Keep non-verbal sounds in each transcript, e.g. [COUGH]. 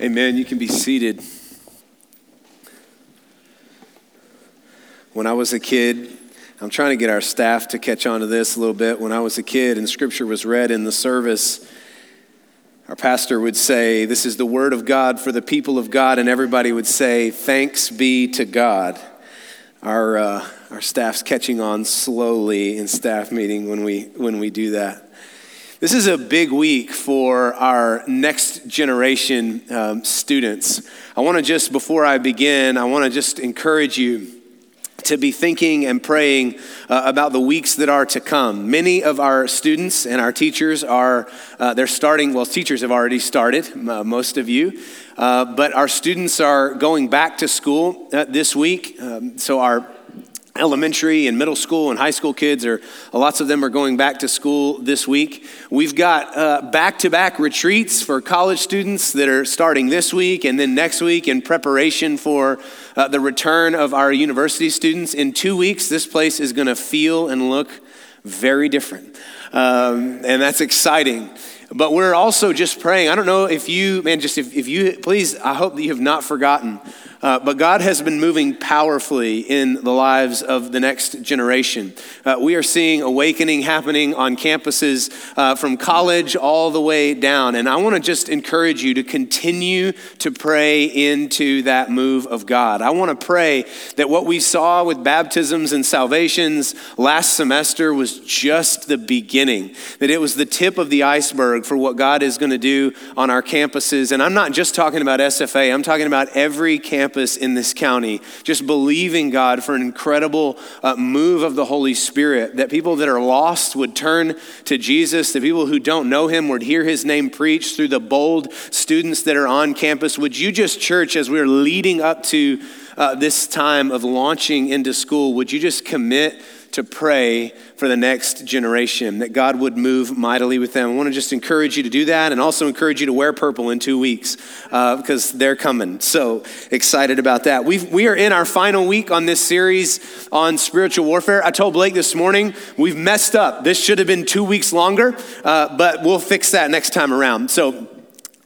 Amen. You can be seated. When I was a kid, I'm trying to get our staff to catch on to this a little bit. When I was a kid and scripture was read in the service, our pastor would say, This is the word of God for the people of God, and everybody would say, Thanks be to God. Our, uh, our staff's catching on slowly in staff meeting when we, when we do that. This is a big week for our next generation um, students. I want to just, before I begin, I want to just encourage you to be thinking and praying uh, about the weeks that are to come. Many of our students and our teachers are, uh, they're starting, well, teachers have already started, uh, most of you, uh, but our students are going back to school uh, this week. Um, so our elementary and middle school and high school kids are lots of them are going back to school this week. We've got uh, back-to-back retreats for college students that are starting this week and then next week in preparation for uh, the return of our university students. In two weeks this place is going to feel and look very different. Um, and that's exciting. But we're also just praying. I don't know if you man just if, if you please i hope that you have not forgotten uh, but God has been moving powerfully in the lives of the next generation. Uh, we are seeing awakening happening on campuses uh, from college all the way down. And I want to just encourage you to continue to pray into that move of God. I want to pray that what we saw with baptisms and salvations last semester was just the beginning, that it was the tip of the iceberg for what God is going to do on our campuses. And I'm not just talking about SFA, I'm talking about every campus campus in this county, just believing God for an incredible uh, move of the Holy Spirit, that people that are lost would turn to Jesus, that people who don't know him would hear his name preached through the bold students that are on campus. Would you just, church, as we're leading up to uh, this time of launching into school, would you just commit? to pray for the next generation, that God would move mightily with them. I want to just encourage you to do that and also encourage you to wear purple in two weeks uh, because they're coming. So excited about that. we we are in our final week on this series on spiritual warfare. I told Blake this morning, we've messed up. This should have been two weeks longer, uh, but we'll fix that next time around. So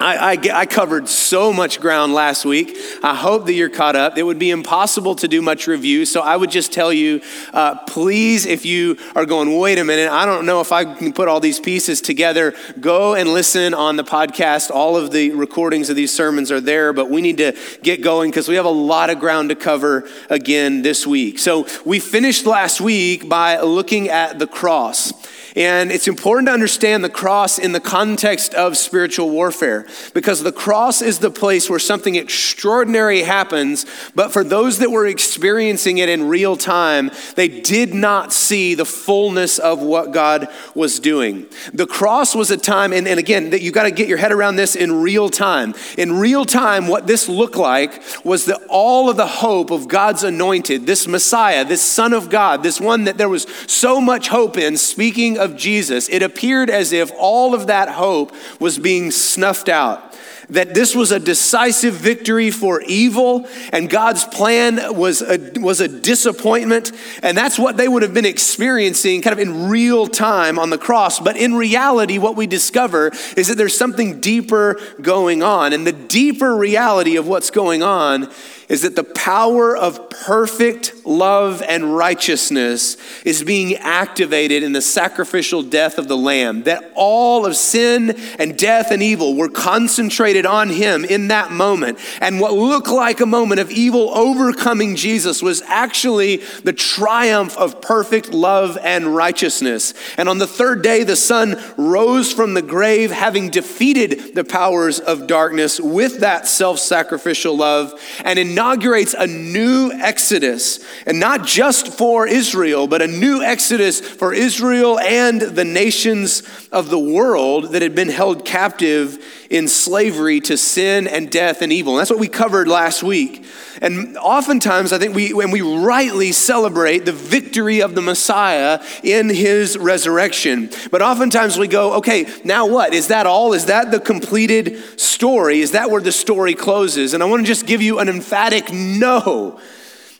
I, I, I, covered so much ground last week. I hope that you're caught up. It would be impossible to do much review, so I would just tell you uh, please, if you are going, wait a minute, I don't know if I can put all these pieces together, go and listen on the podcast. All of the recordings of these sermons are there, but we need to get going because we have a lot of ground to cover again this week. So we finished last week by looking at the cross. And it's important to understand the cross in the context of spiritual warfare because the cross is the place where something extraordinary happens, but for those that were experiencing it in real time, they did not see the fullness of what God was doing. The cross was a time, and, and again, that you got to get your head around this in real time. In real time, what this looked like was that all of the hope of God's anointed, this Messiah, this Son of God, this one that there was so much hope in, speaking of Jesus, it appeared as if all of that hope was being snuffed out that this was a decisive victory for evil and God's plan was a, was a disappointment. And that's what they would have been experiencing kind of in real time on the cross. But in reality, what we discover is that there's something deeper going on. And the deeper reality of what's going on is that the power of perfect love and righteousness is being activated in the sacrificial death of the Lamb. That all of sin and death and evil were concentrated on Him in that moment. And what looked like a moment of evil overcoming Jesus was actually the triumph of perfect love and righteousness. And on the third day, the Son rose from the grave, having defeated the powers of darkness with that self sacrificial love. And in inaugurates a new exodus, and not just for Israel, but a new exodus for Israel and the nations of the world that had been held captive in slavery to sin and death and evil. And that's what we covered last week. And oftentimes, I think we, when we rightly celebrate the victory of the Messiah in his resurrection, but oftentimes we go, okay, now what? Is that all? Is that the completed story? Is that where the story closes? And I want to just give you an emphatic no.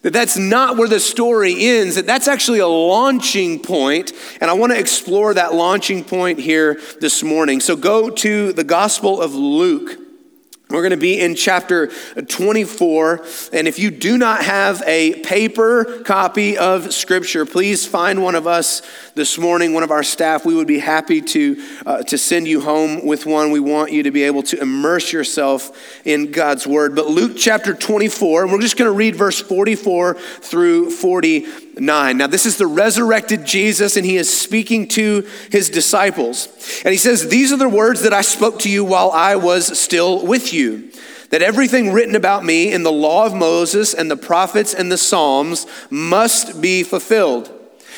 That that's not where the story ends, that that's actually a launching point, and I want to explore that launching point here this morning. So go to the Gospel of Luke We're going to be in chapter 24. And if you do not have a paper copy of Scripture, please find one of us this morning, one of our staff. We would be happy to, uh, to send you home with one. We want you to be able to immerse yourself in God's Word. But Luke chapter 24, and we're just going to read verse 44 through 49. Now, this is the resurrected Jesus, and he is speaking to his disciples. And he says, These are the words that I spoke to you while I was still with you that everything written about me in the law of Moses and the prophets and the Psalms must be fulfilled.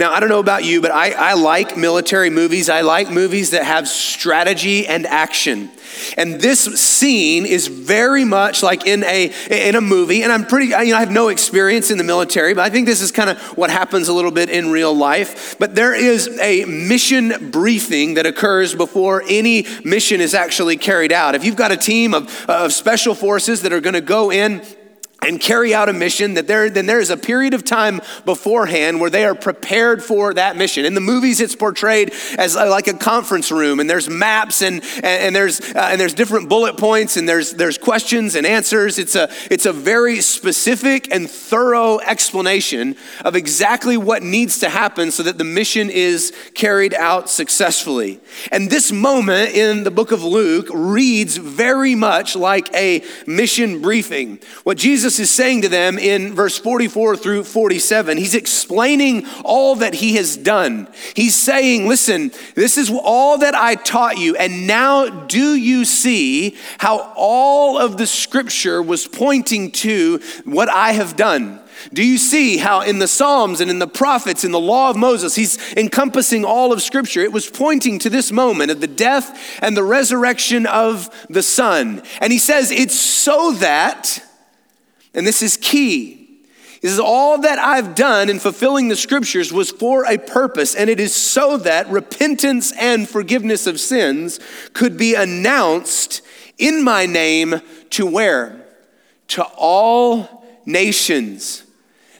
Now, I don't know about you, but I, I like military movies. I like movies that have strategy and action. And this scene is very much like in a in a movie. And I'm pretty, you know, I have no experience in the military, but I think this is kind of what happens a little bit in real life. But there is a mission briefing that occurs before any mission is actually carried out. If you've got a team of, of special forces that are going to go in and carry out a mission that there then there is a period of time beforehand where they are prepared for that mission. In the movies it's portrayed as like a conference room and there's maps and and, and there's uh, and there's different bullet points and there's there's questions and answers. It's a it's a very specific and thorough explanation of exactly what needs to happen so that the mission is carried out successfully. And this moment in the book of Luke reads very much like a mission briefing. What Jesus Jesus is saying to them in verse 44 through 47, he's explaining all that he has done. He's saying, Listen, this is all that I taught you, and now do you see how all of the scripture was pointing to what I have done? Do you see how in the Psalms and in the prophets, in the law of Moses, he's encompassing all of Scripture? It was pointing to this moment of the death and the resurrection of the Son. And he says, It's so that and this is key. This is all that I've done in fulfilling the scriptures was for a purpose, and it is so that repentance and forgiveness of sins could be announced in my name to where? To all nations.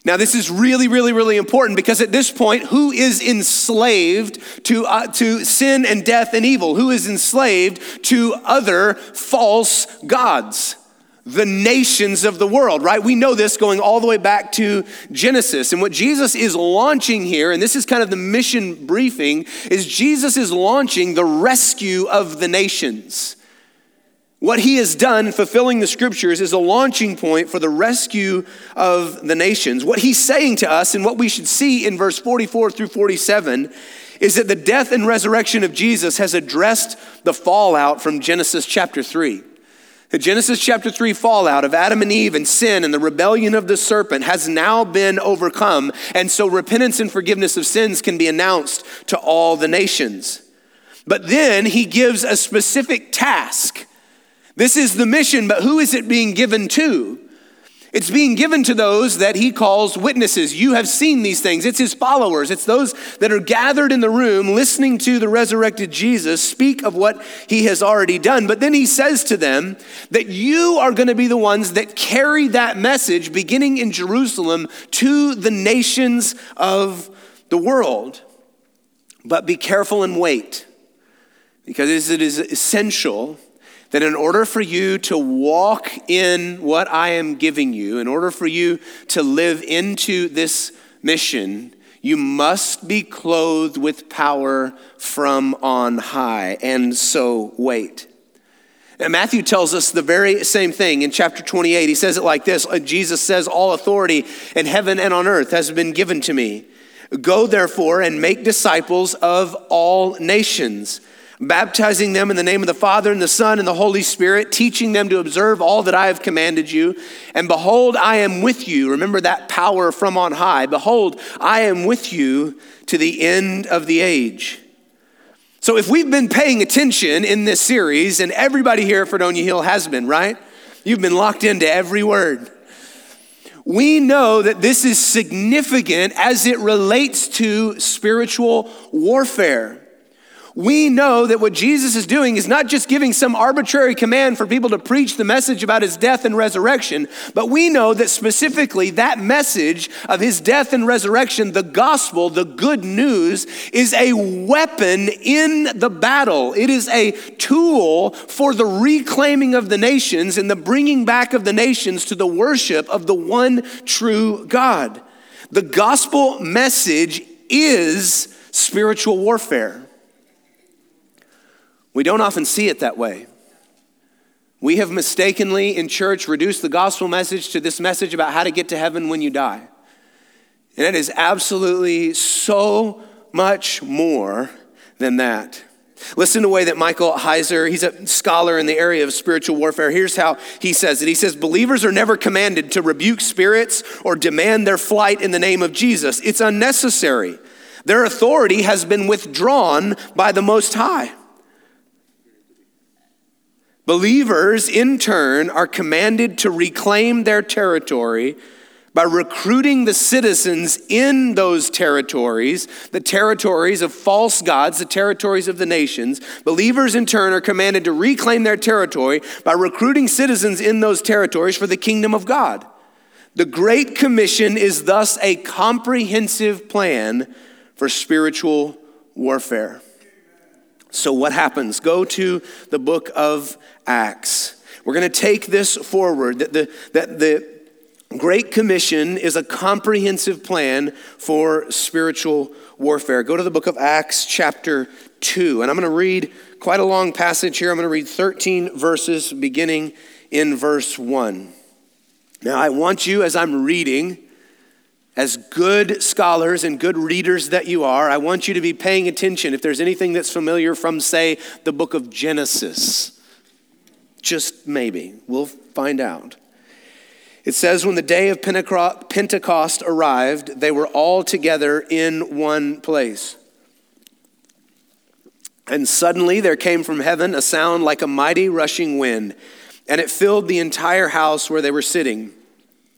Now, this is really, really, really important because at this point, who is enslaved to, uh, to sin and death and evil? Who is enslaved to other false gods? The nations of the world, right? We know this going all the way back to Genesis. And what Jesus is launching here, and this is kind of the mission briefing, is Jesus is launching the rescue of the nations. What he has done, fulfilling the scriptures, is a launching point for the rescue of the nations. What he's saying to us, and what we should see in verse 44 through 47, is that the death and resurrection of Jesus has addressed the fallout from Genesis chapter 3. The Genesis chapter 3 fallout of Adam and Eve and sin and the rebellion of the serpent has now been overcome. And so repentance and forgiveness of sins can be announced to all the nations. But then he gives a specific task. This is the mission, but who is it being given to? It's being given to those that he calls witnesses. You have seen these things. It's his followers. It's those that are gathered in the room listening to the resurrected Jesus speak of what he has already done. But then he says to them that you are going to be the ones that carry that message beginning in Jerusalem to the nations of the world. But be careful and wait because it is essential that in order for you to walk in what I am giving you, in order for you to live into this mission, you must be clothed with power from on high. And so wait. And Matthew tells us the very same thing in chapter 28. He says it like this uh, Jesus says, All authority in heaven and on earth has been given to me. Go therefore and make disciples of all nations baptizing them in the name of the Father and the Son and the Holy Spirit, teaching them to observe all that I have commanded you. And behold, I am with you. Remember that power from on high. Behold, I am with you to the end of the age. So if we've been paying attention in this series, and everybody here at Fredonia Hill has been, right? You've been locked into every word. We know that this is significant as it relates to spiritual warfare we know that what Jesus is doing is not just giving some arbitrary command for people to preach the message about his death and resurrection, but we know that specifically that message of his death and resurrection, the gospel, the good news, is a weapon in the battle. It is a tool for the reclaiming of the nations and the bringing back of the nations to the worship of the one true God. The gospel message is spiritual warfare. We don't often see it that way. We have mistakenly in church reduced the gospel message to this message about how to get to heaven when you die. And it is absolutely so much more than that. Listen to the way that Michael Heiser, he's a scholar in the area of spiritual warfare. Here's how he says it. He says, Believers are never commanded to rebuke spirits or demand their flight in the name of Jesus. It's unnecessary. Their authority has been withdrawn by the Most High. Believers, in turn, are commanded to reclaim their territory by recruiting the citizens in those territories, the territories of false gods, the territories of the nations. Believers, in turn, are commanded to reclaim their territory by recruiting citizens in those territories for the kingdom of God. The Great Commission is thus a comprehensive plan for spiritual warfare. So, what happens? Go to the book of Acts. We're going to take this forward that the, that the Great Commission is a comprehensive plan for spiritual warfare. Go to the book of Acts, chapter 2. And I'm going to read quite a long passage here. I'm going to read 13 verses beginning in verse 1. Now, I want you, as I'm reading, as good scholars and good readers that you are, I want you to be paying attention if there's anything that's familiar from, say, the book of Genesis. Just maybe. We'll find out. It says, when the day of Pentecost arrived, they were all together in one place. And suddenly there came from heaven a sound like a mighty rushing wind, and it filled the entire house where they were sitting.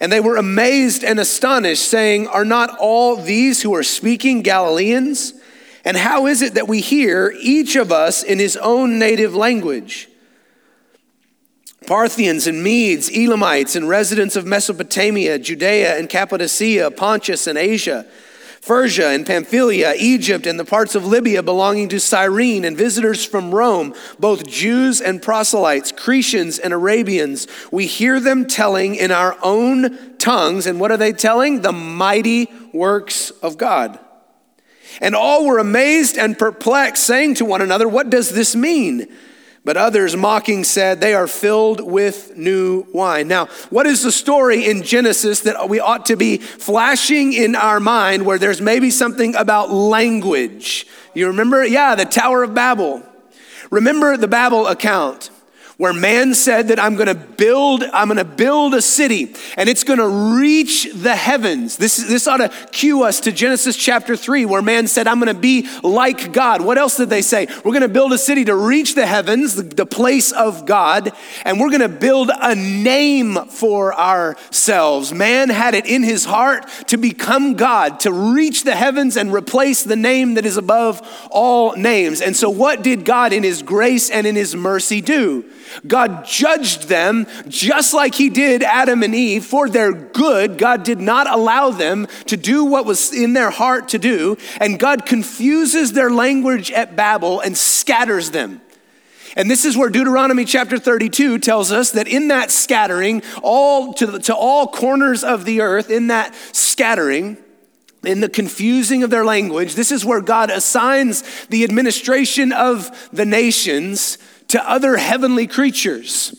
And they were amazed and astonished, saying, Are not all these who are speaking Galileans? And how is it that we hear each of us in his own native language? Parthians and Medes, Elamites, and residents of Mesopotamia, Judea and Cappadocia, Pontus and Asia Persia and Pamphylia, Egypt, and the parts of Libya belonging to Cyrene, and visitors from Rome, both Jews and proselytes, Cretians and Arabians. We hear them telling in our own tongues, and what are they telling? The mighty works of God. And all were amazed and perplexed, saying to one another, What does this mean? But others mocking said, They are filled with new wine. Now, what is the story in Genesis that we ought to be flashing in our mind where there's maybe something about language? You remember? Yeah, the Tower of Babel. Remember the Babel account where man said that I'm going to build I'm going to build a city and it's going to reach the heavens. This this ought to cue us to Genesis chapter 3 where man said I'm going to be like God. What else did they say? We're going to build a city to reach the heavens, the, the place of God, and we're going to build a name for ourselves. Man had it in his heart to become God, to reach the heavens and replace the name that is above all names. And so what did God in his grace and in his mercy do? God judged them just like He did Adam and Eve for their good. God did not allow them to do what was in their heart to do. And God confuses their language at Babel and scatters them. And this is where Deuteronomy chapter 32 tells us that in that scattering, all to, to all corners of the earth, in that scattering, in the confusing of their language, this is where God assigns the administration of the nations to other heavenly creatures.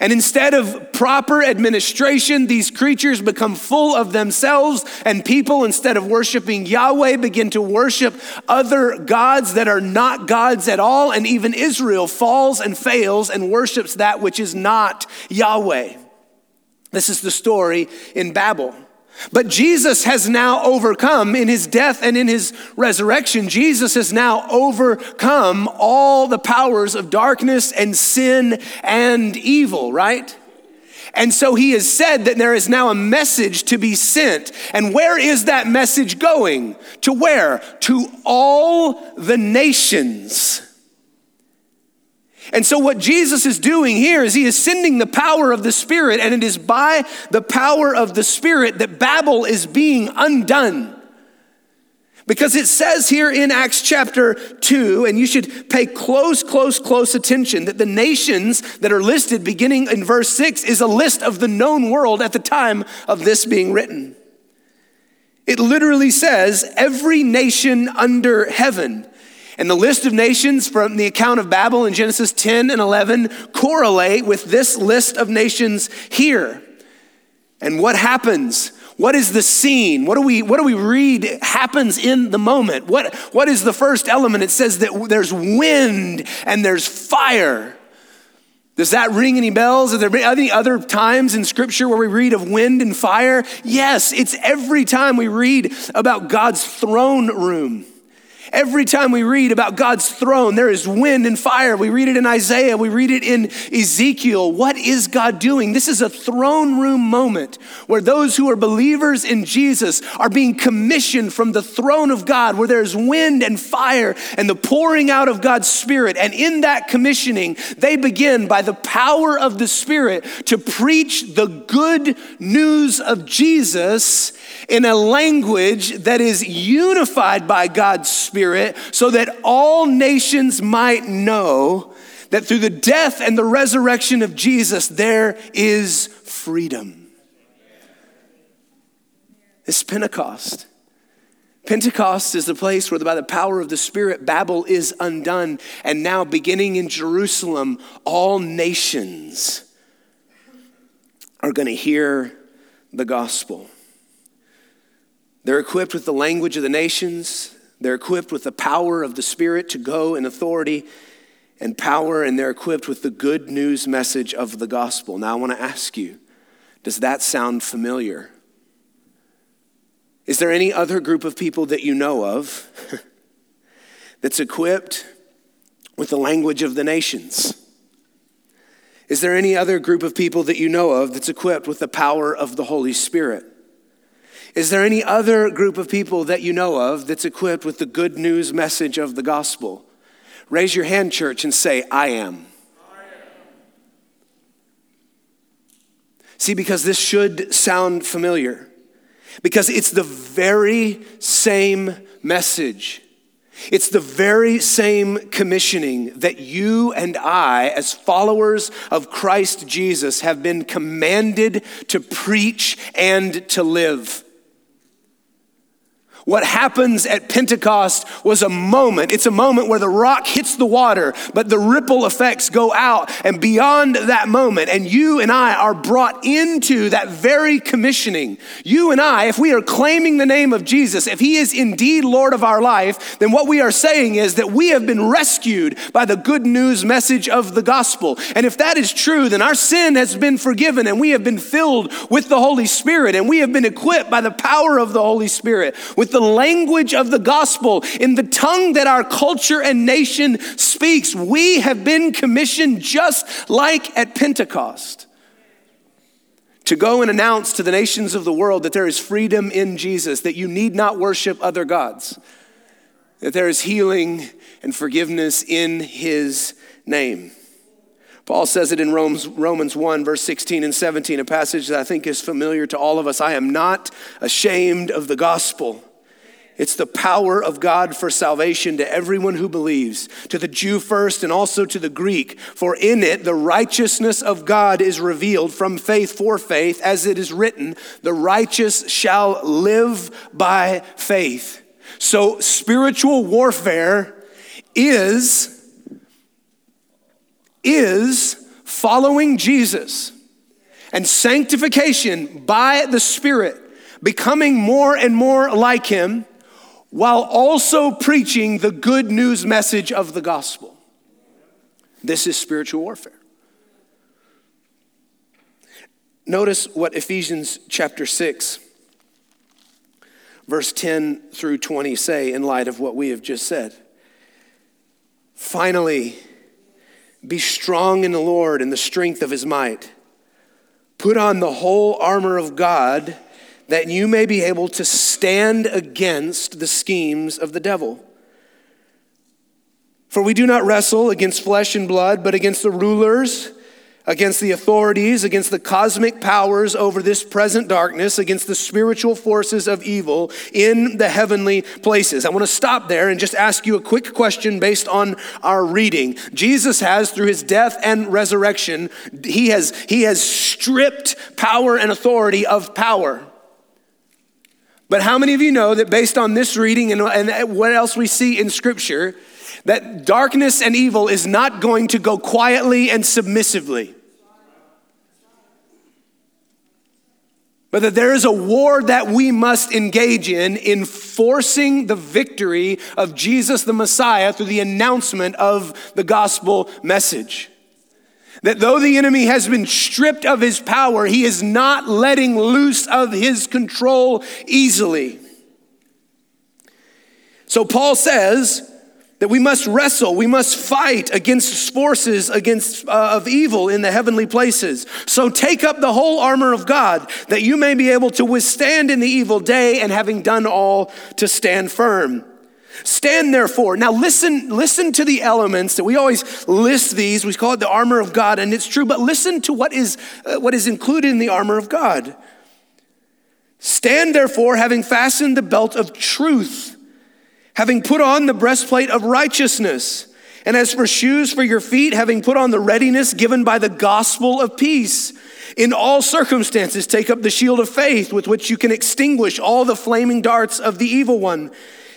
And instead of proper administration, these creatures become full of themselves, and people, instead of worshiping Yahweh, begin to worship other gods that are not gods at all. And even Israel falls and fails and worships that which is not Yahweh. This is the story in Babel. But Jesus has now overcome in his death and in his resurrection. Jesus has now overcome all the powers of darkness and sin and evil, right? And so he has said that there is now a message to be sent. And where is that message going? To where? To all the nations. And so, what Jesus is doing here is he is sending the power of the Spirit, and it is by the power of the Spirit that Babel is being undone. Because it says here in Acts chapter 2, and you should pay close, close, close attention, that the nations that are listed beginning in verse 6 is a list of the known world at the time of this being written. It literally says, every nation under heaven. And the list of nations from the account of Babel in Genesis 10 and 11 correlate with this list of nations here. And what happens? What is the scene? What do we, what do we read happens in the moment? What, what is the first element? It says that there's wind and there's fire. Does that ring any bells? Are there any other times in Scripture where we read of wind and fire? Yes, it's every time we read about God's throne room. Every time we read about God's throne, there is wind and fire. We read it in Isaiah, we read it in Ezekiel. What is God doing? This is a throne room moment where those who are believers in Jesus are being commissioned from the throne of God, where there's wind and fire and the pouring out of God's Spirit. And in that commissioning, they begin by the power of the Spirit to preach the good news of Jesus in a language that is unified by God's Spirit so that all nations might know that through the death and the resurrection of Jesus, there is freedom. It's Pentecost. Pentecost is the place where, by the power of the Spirit, Babel is undone. And now, beginning in Jerusalem, all nations are going to hear the gospel. They're equipped with the language of the nations. They're equipped with the power of the Spirit to go in authority and power, and they're equipped with the good news message of the gospel. Now, I want to ask you does that sound familiar? Is there any other group of people that you know of [LAUGHS] that's equipped with the language of the nations? Is there any other group of people that you know of that's equipped with the power of the Holy Spirit? Is there any other group of people that you know of that's equipped with the good news message of the gospel? Raise your hand, church, and say, I am. See, because this should sound familiar, because it's the very same message. It's the very same commissioning that you and I, as followers of Christ Jesus, have been commanded to preach and to live. What happens at Pentecost was a moment. It's a moment where the rock hits the water, but the ripple effects go out and beyond that moment. And you and I are brought into that very commissioning. You and I, if we are claiming the name of Jesus, if he is indeed Lord of our life, then what we are saying is that we have been rescued by the good news message of the gospel. And if that is true, then our sin has been forgiven and we have been filled with the Holy Spirit and we have been equipped by the power of the Holy Spirit with the language of the gospel, in the tongue that our culture and nation speaks. We have been commissioned just like at Pentecost to go and announce to the nations of the world that there is freedom in Jesus, that you need not worship other gods, that there is healing and forgiveness in his name. Paul says it in Romans, Romans 1, verse 16 and 17, a passage that I think is familiar to all of us. I am not ashamed of the gospel It's the power of God for salvation to everyone who believes, to the Jew first and also to the Greek. For in it the righteousness of God is revealed from faith for faith, as it is written, the righteous shall live by faith. So spiritual warfare is is following Jesus and sanctification by the Spirit, becoming more and more like him while also preaching the good news message of the gospel. This is spiritual warfare. Notice what Ephesians chapter 6, verse 10 through 20 say in light of what we have just said. Finally, be strong in the Lord and the strength of his might. Put on the whole armor of God that you may be able to stand against the schemes of the devil. For we do not wrestle against flesh and blood, but against the rulers, against the authorities, against the cosmic powers over this present darkness, against the spiritual forces of evil in the heavenly places. I want to stop there and just ask you a quick question based on our reading. Jesus has, through his death and resurrection, he has, he has stripped power and authority of power. But how many of you know that based on this reading and, and what else we see in Scripture, that darkness and evil is not going to go quietly and submissively? but that there is a war that we must engage in, enforcing the victory of Jesus the Messiah through the announcement of the gospel message. That though the enemy has been stripped of his power, he is not letting loose of his control easily. So Paul says that we must wrestle, we must fight against forces against uh, of evil in the heavenly places. So take up the whole armor of God that you may be able to withstand in the evil day and having done all to stand firm. Stand therefore. Now listen, listen to the elements that we always list these. We call it the armor of God, and it's true, but listen to what is, uh, what is included in the armor of God. Stand therefore, having fastened the belt of truth, having put on the breastplate of righteousness, and as for shoes for your feet, having put on the readiness given by the gospel of peace. In all circumstances, take up the shield of faith with which you can extinguish all the flaming darts of the evil one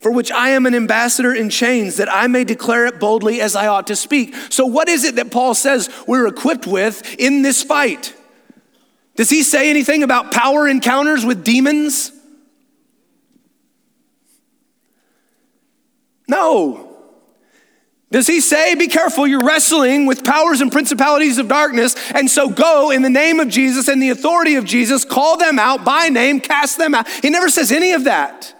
for which I am an ambassador in chains, that I may declare it boldly as I ought to speak. So, what is it that Paul says we're equipped with in this fight? Does he say anything about power encounters with demons? No. Does he say, Be careful, you're wrestling with powers and principalities of darkness, and so go in the name of Jesus and the authority of Jesus, call them out by name, cast them out? He never says any of that.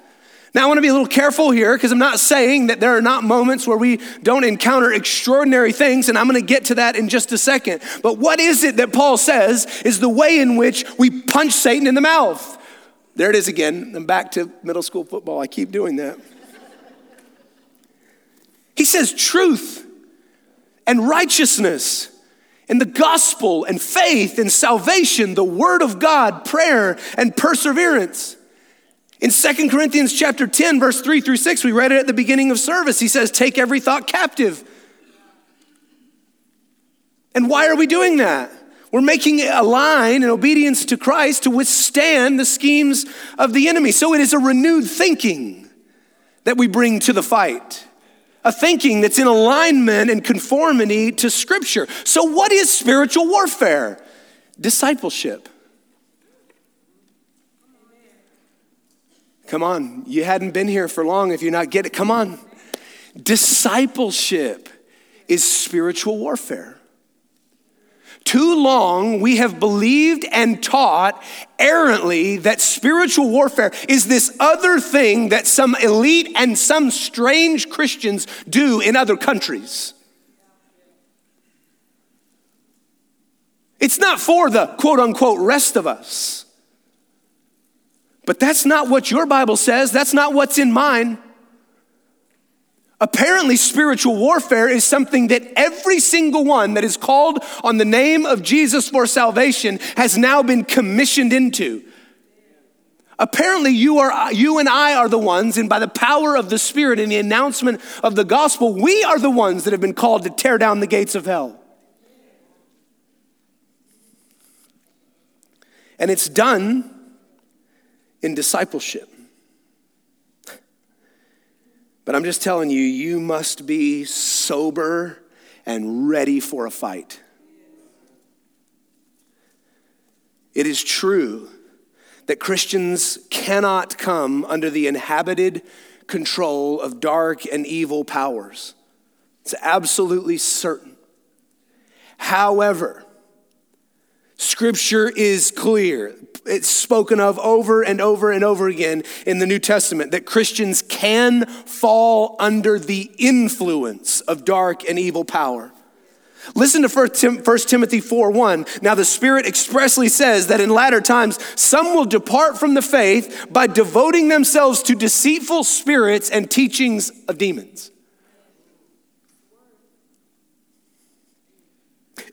Now, I want to be a little careful here because I'm not saying that there are not moments where we don't encounter extraordinary things, and I'm going to get to that in just a second. But what is it that Paul says is the way in which we punch Satan in the mouth? There it is again. I'm back to middle school football. I keep doing that. He says truth and righteousness and the gospel and faith and salvation, the word of God, prayer and perseverance. In Second Corinthians chapter 10, verse 3 through 6, we read it at the beginning of service. He says, Take every thought captive. And why are we doing that? We're making a line in obedience to Christ to withstand the schemes of the enemy. So it is a renewed thinking that we bring to the fight. A thinking that's in alignment and conformity to Scripture. So, what is spiritual warfare? Discipleship. Come on, you hadn't been here for long if you're not get it. Come on. Discipleship is spiritual warfare. Too long we have believed and taught errantly that spiritual warfare is this other thing that some elite and some strange Christians do in other countries. It's not for the quote unquote rest of us. But that's not what your Bible says. That's not what's in mine. Apparently, spiritual warfare is something that every single one that is called on the name of Jesus for salvation has now been commissioned into. Apparently, you, are, you and I are the ones, and by the power of the Spirit and the announcement of the gospel, we are the ones that have been called to tear down the gates of hell. And it's done in discipleship. But I'm just telling you, you must be sober and ready for a fight. It is true that Christians cannot come under the inhabited control of dark and evil powers. It's absolutely certain. However, Scripture is clear. It's spoken of over and over and over again in the New Testament that Christians can fall under the influence of dark and evil power. Listen to 1 Timothy 4 1. Now, the Spirit expressly says that in latter times, some will depart from the faith by devoting themselves to deceitful spirits and teachings of demons.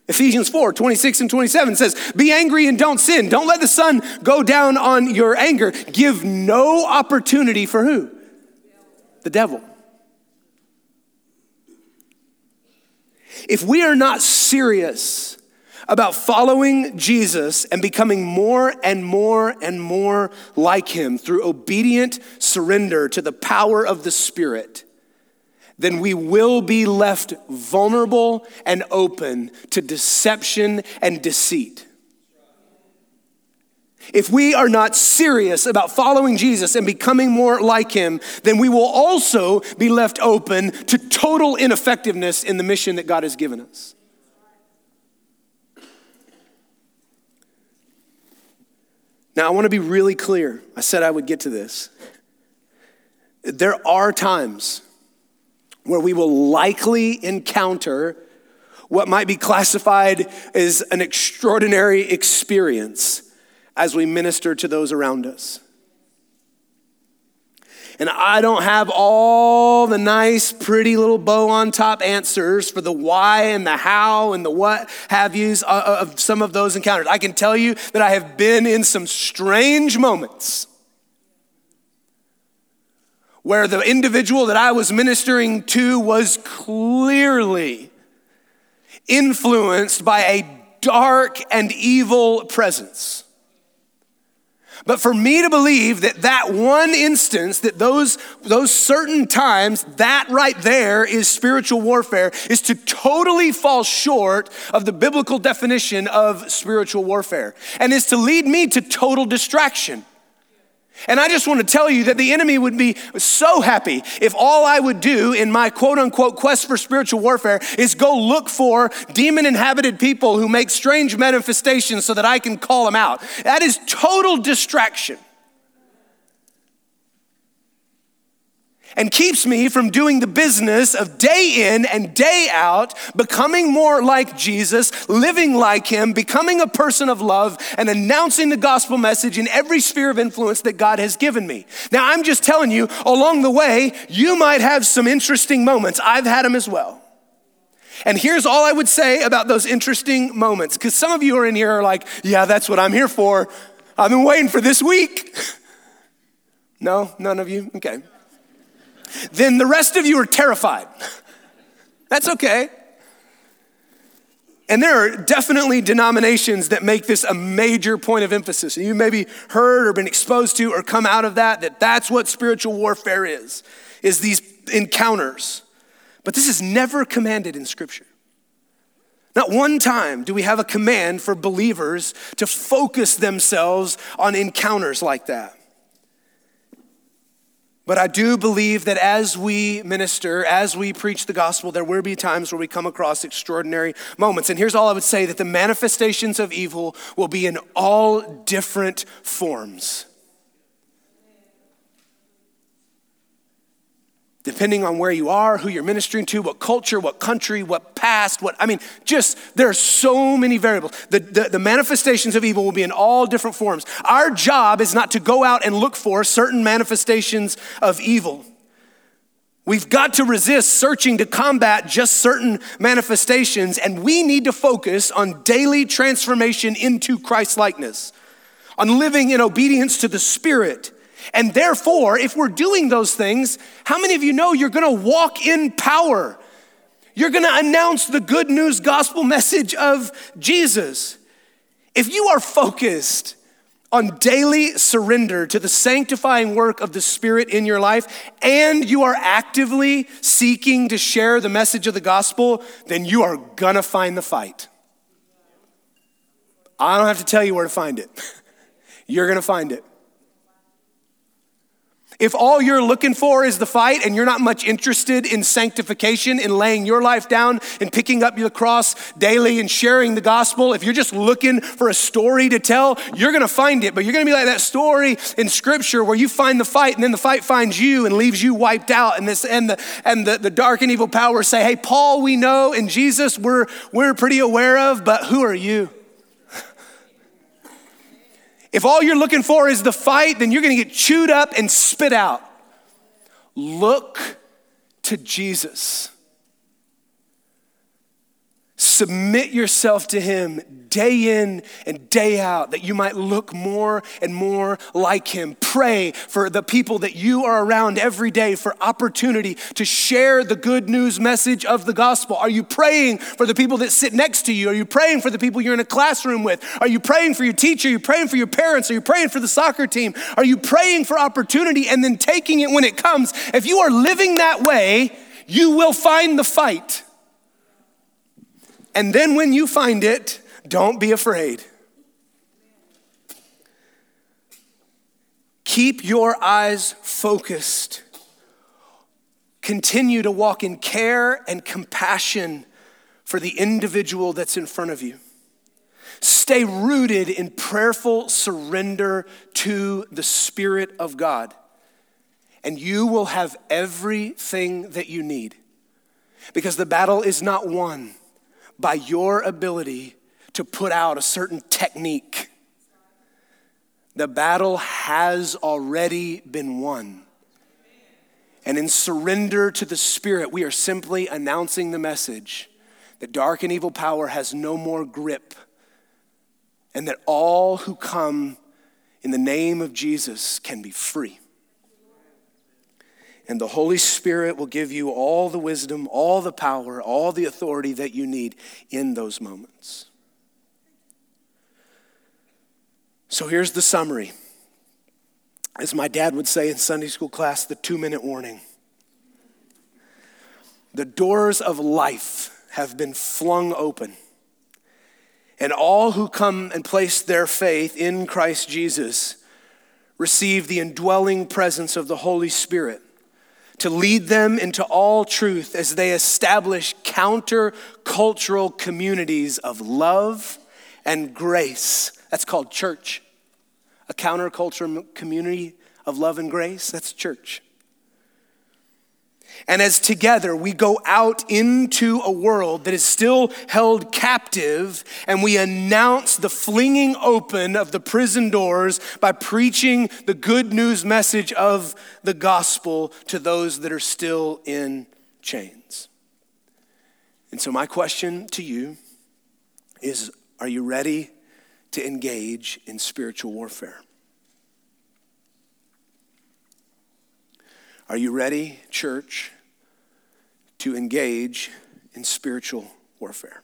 Ephesians 4 26 and 27 says, Be angry and don't sin. Don't let the sun go down on your anger. Give no opportunity for who? The devil. If we are not serious about following Jesus and becoming more and more and more like him through obedient surrender to the power of the Spirit, then we will be left vulnerable and open to deception and deceit. If we are not serious about following Jesus and becoming more like him, then we will also be left open to total ineffectiveness in the mission that God has given us. Now, I want to be really clear. I said I would get to this. There are times where we will likely encounter what might be classified as an extraordinary experience as we minister to those around us. And I don't have all the nice, pretty little bow on top answers for the why and the how and the what have yous uh, uh, of some of those encounters. I can tell you that I have been in some strange moments where the individual that I was ministering to was clearly influenced by a dark and evil presence. But for me to believe that that one instance, that those, those certain times, that right there is spiritual warfare, is to totally fall short of the biblical definition of spiritual warfare and is to lead me to total distraction. And I just want to tell you that the enemy would be so happy if all I would do in my quote unquote quest for spiritual warfare is go look for demon inhabited people who make strange manifestations so that I can call them out. That is total distraction. And keeps me from doing the business of day in and day out, becoming more like Jesus, living like Him, becoming a person of love, and announcing the gospel message in every sphere of influence that God has given me. Now, I'm just telling you, along the way, you might have some interesting moments. I've had them as well. And here's all I would say about those interesting moments, because some of you are in here are like, yeah, that's what I'm here for. I've been waiting for this week. [LAUGHS] No, none of you? Okay then the rest of you are terrified. That's okay. And there are definitely denominations that make this a major point of emphasis. And you maybe heard or been exposed to or come out of that, that that's what spiritual warfare is, is these encounters. But this is never commanded in Scripture. Not one time do we have a command for believers to focus themselves on encounters like that. But I do believe that as we minister, as we preach the gospel, there will be times where we come across extraordinary moments. And here's all I would say that the manifestations of evil will be in all different forms. Depending on where you are, who you're ministering to, what culture, what country, what past, what, I mean, just there are so many variables. The, the, the, manifestations of evil will be in all different forms. Our job is not to go out and look for certain manifestations of evil. We've got to resist searching to combat just certain manifestations, and we need to focus on daily transformation into Christ likeness, on living in obedience to the Spirit and therefore, if we're doing those things, how many of you know you're gonna walk in power? You're gonna announce the good news gospel [LAUGHS] message of Jesus. If you are focused on daily surrender to the sanctifying work of the Spirit in your life, and you are actively seeking to share the message of the gospel, then you are gonna find the fight. I don't have to tell you where to find it. [LAUGHS] You're gonna find it. If all you're looking for is the fight and you're not much interested in sanctification, in laying your life down and picking up your cross daily and sharing the gospel, if you're just looking for a story to tell, you're gonna find it. But you're gonna be like that story in scripture where you find the fight and then the fight finds you and leaves you wiped out. And this and the and the, the dark and evil powers say, Hey, Paul, we know and Jesus we're we're pretty aware of, but who are you? If all you're looking for is the fight, then you're gonna get chewed up and spit out. Look to Jesus. Submit yourself to Him day in and day out that you might look more and more like Him. Pray for the people that you are around every day for opportunity to share the good news message of the gospel. Are you praying for the people that sit next to you? Are you praying for the people you're in a classroom with? Are you praying for your teacher? Are you praying for your parents? Are you praying for the soccer team? Are you praying for opportunity and then taking it when it comes? If you are living that way, you will find the fight. And then when you find it, don't be afraid. Keep your eyes focused. Continue to walk in care and compassion for the individual that's in front of you. Stay rooted in prayerful surrender to the Spirit of God, and you will have everything that you need. Because the battle is not won by your ability to put out a certain technique. The battle has already been won. And in surrender to the Spirit, we are simply announcing the message that dark and evil power has no more grip, and that all who come in the name of Jesus can be free and the Holy Spirit will give you all the wisdom, all the power, all the authority that you need in those moments. So here's the summary. As my dad would say in Sunday school class, the two minute warning. The doors of life have been flung open, and all who come and place their faith in Christ Jesus receive the indwelling presence of the Holy Spirit to lead them into all truth as they establish counter-cultural communities of love and grace. That's called church. A countercultural community of love and grace, that's church. And as together we go out into a world that is still held captive, and we announce the flinging open of the prison doors by preaching the good news message of the gospel to those that are still in chains. And so, my question to you is Are you ready to engage in spiritual warfare? Are you ready, church, to engage in spiritual warfare?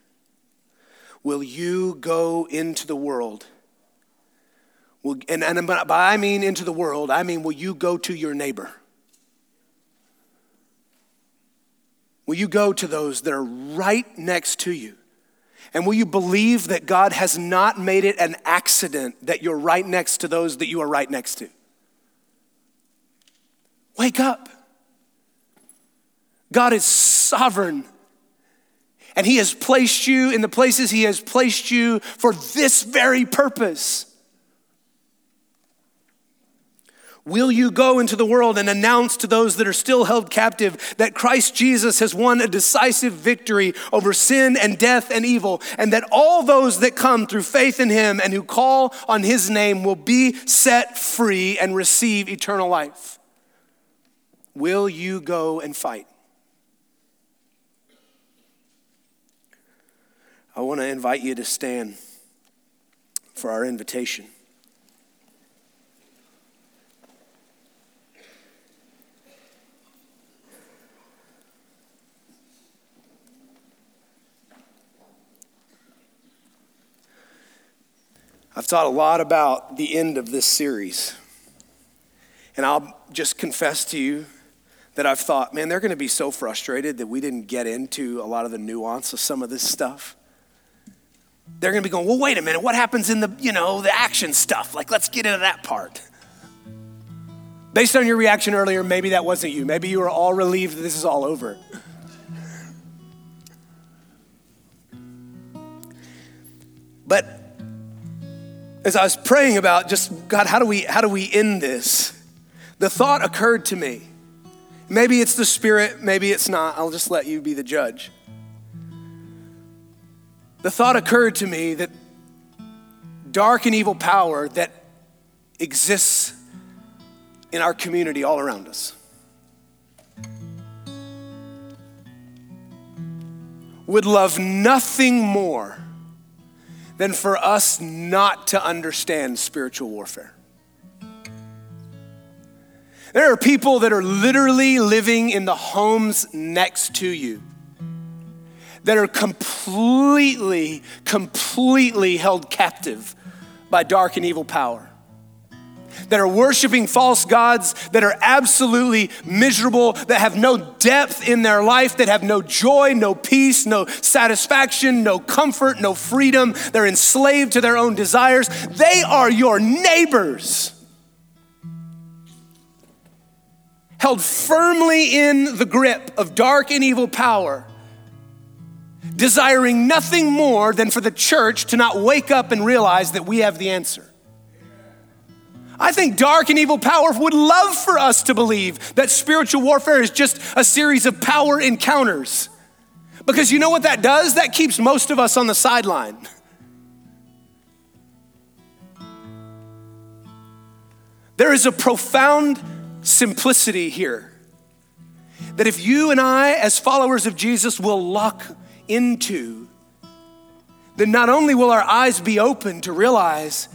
Will you go into the world? Will, and, and by I mean into the world, I mean, will you go to your neighbor? Will you go to those that are right next to you? And will you believe that God has not made it an accident that you're right next to those that you are right next to? Wake up. God is sovereign. And He has placed you in the places He has placed you for this very purpose. Will you go into the world and announce to those that are still held captive that Christ Jesus has won a decisive victory over sin and death and evil, and that all those that come through faith in him and who call on his name will be set free and receive eternal life? Will you go and fight? I want to invite you to stand for our invitation. I've thought a lot about the end of this series. And I'll just confess to you that I've thought, man, they're going to be so frustrated that we didn't get into a lot of the nuance of some of this stuff. They're going to be going, well, wait a minute, what happens in the, you know, the action stuff? Like, let's get into that part. Based on your reaction earlier, maybe that wasn't you. Maybe you were all relieved that this is all over. But as I was praying about just God, how do we how do we end this? The thought occurred to me. Maybe it's the spirit, maybe it's not. I'll just let you be the judge. The thought occurred to me that dark and evil power that exists in our community all around us would love nothing more than for us not to understand spiritual warfare. There are people that are literally living in the homes next to you that are completely, completely held captive by dark and evil power that are worshiping false gods, that are absolutely miserable, that have no depth in their life, that have no joy, no peace, no satisfaction, no comfort, no freedom. They're enslaved to their own desires. They are your neighbors. Held firmly in the grip of dark and evil power desiring nothing more than for the church to not wake up and realize that we have the answer. I think dark and evil power would love for us to believe that spiritual warfare is just a series of power encounters. Because you know what that does? That keeps most of us on the sideline. There is a profound simplicity here that if you and I, as followers of Jesus, will lock into, then not only will our eyes be open to realize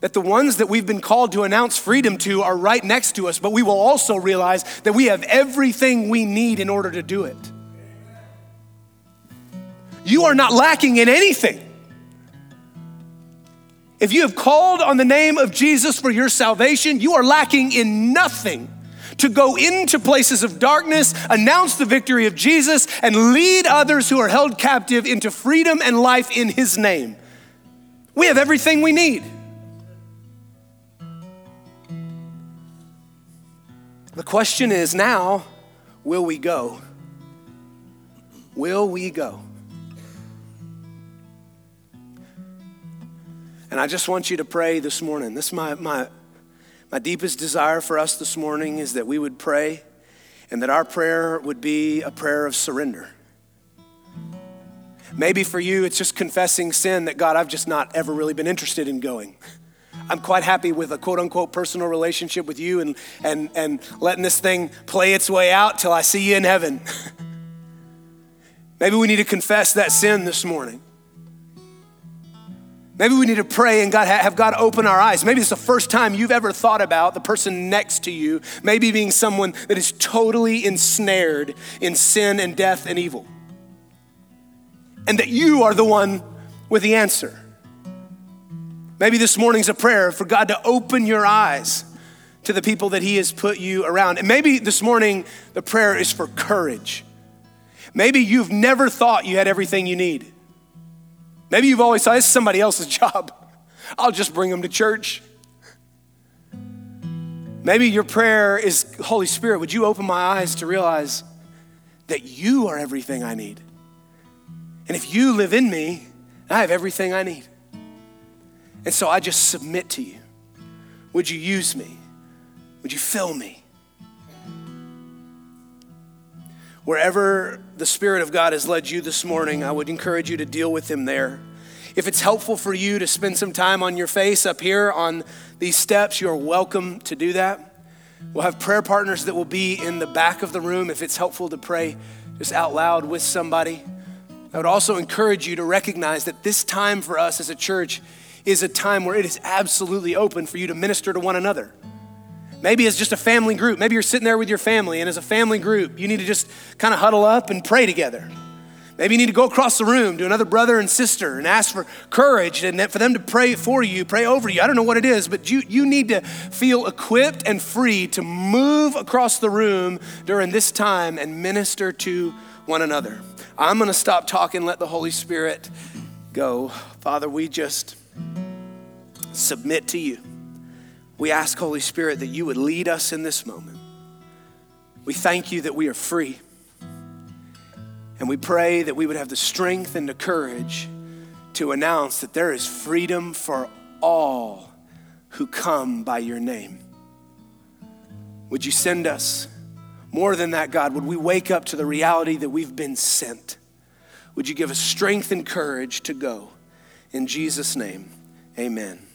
that the ones that we've been called to announce freedom to are right next to us, but we will also realize that we have everything we need in order to do it. You are not lacking in anything. If you have called on the name of Jesus for your salvation, you are lacking in nothing to go into places of darkness, announce the victory of Jesus, and lead others who are held captive into freedom and life in His name. We have everything we need. The question is now, will we go? Will we go? And I just want you to pray this morning. This is my, my, my deepest desire for us this morning is that we would pray and that our prayer would be a prayer of surrender. Maybe for you, it's just confessing sin that God, I've just not ever really been interested in going. I'm quite happy with a quote unquote personal relationship with you and, and, and letting this thing play its way out till I see you in heaven. [LAUGHS] Maybe we need to confess that sin this morning. Maybe we need to pray and God have God open our eyes. Maybe it's the first time you've ever thought about the person next to you, maybe being someone that is totally ensnared in sin and death and evil. And that you are the one with the answer. Maybe this morning's a prayer for God to open your eyes to the people that He has put you around. And maybe this morning the prayer is for courage. Maybe you've never thought you had everything you need. Maybe you've always thought it's somebody else's job. I'll just bring them to church. Maybe your prayer is Holy Spirit, would you open my eyes to realize that you are everything I need? And if you live in me, I have everything I need. And so I just submit to you. Would you use me Would you fill me? Wherever the Spirit of God has led you this morning, I would encourage you to deal with Him there. If it's helpful for you to spend some time on your face up here on these steps, you're welcome to do that. We'll have prayer partners that will be in the back of the room if it's helpful to pray just out loud with somebody. I would also encourage you to recognize that this time for us as a church is a time where it is absolutely open for you to minister to one another. Maybe it's just a family group. Maybe you're sitting there with your family, and as a family group, you need to just kind of huddle up and pray together. Maybe you need to go across the room to another brother and sister and ask for courage and for them to pray for you, pray over you. I don't know what it is, but you, you need to feel equipped and free to move across the room during this time and minister to one another. I'm going to stop talking, let the Holy Spirit go. Father, we just submit to you. We ask, Holy Spirit, that you would lead us in this moment. We thank you that we are free. And we pray that we would have the strength and the courage to announce that there is freedom for all who come by your name. Would you send us? More than that, God, would we wake up to the reality that we've been sent? Would you give us strength and courage to go? In Jesus' name, amen.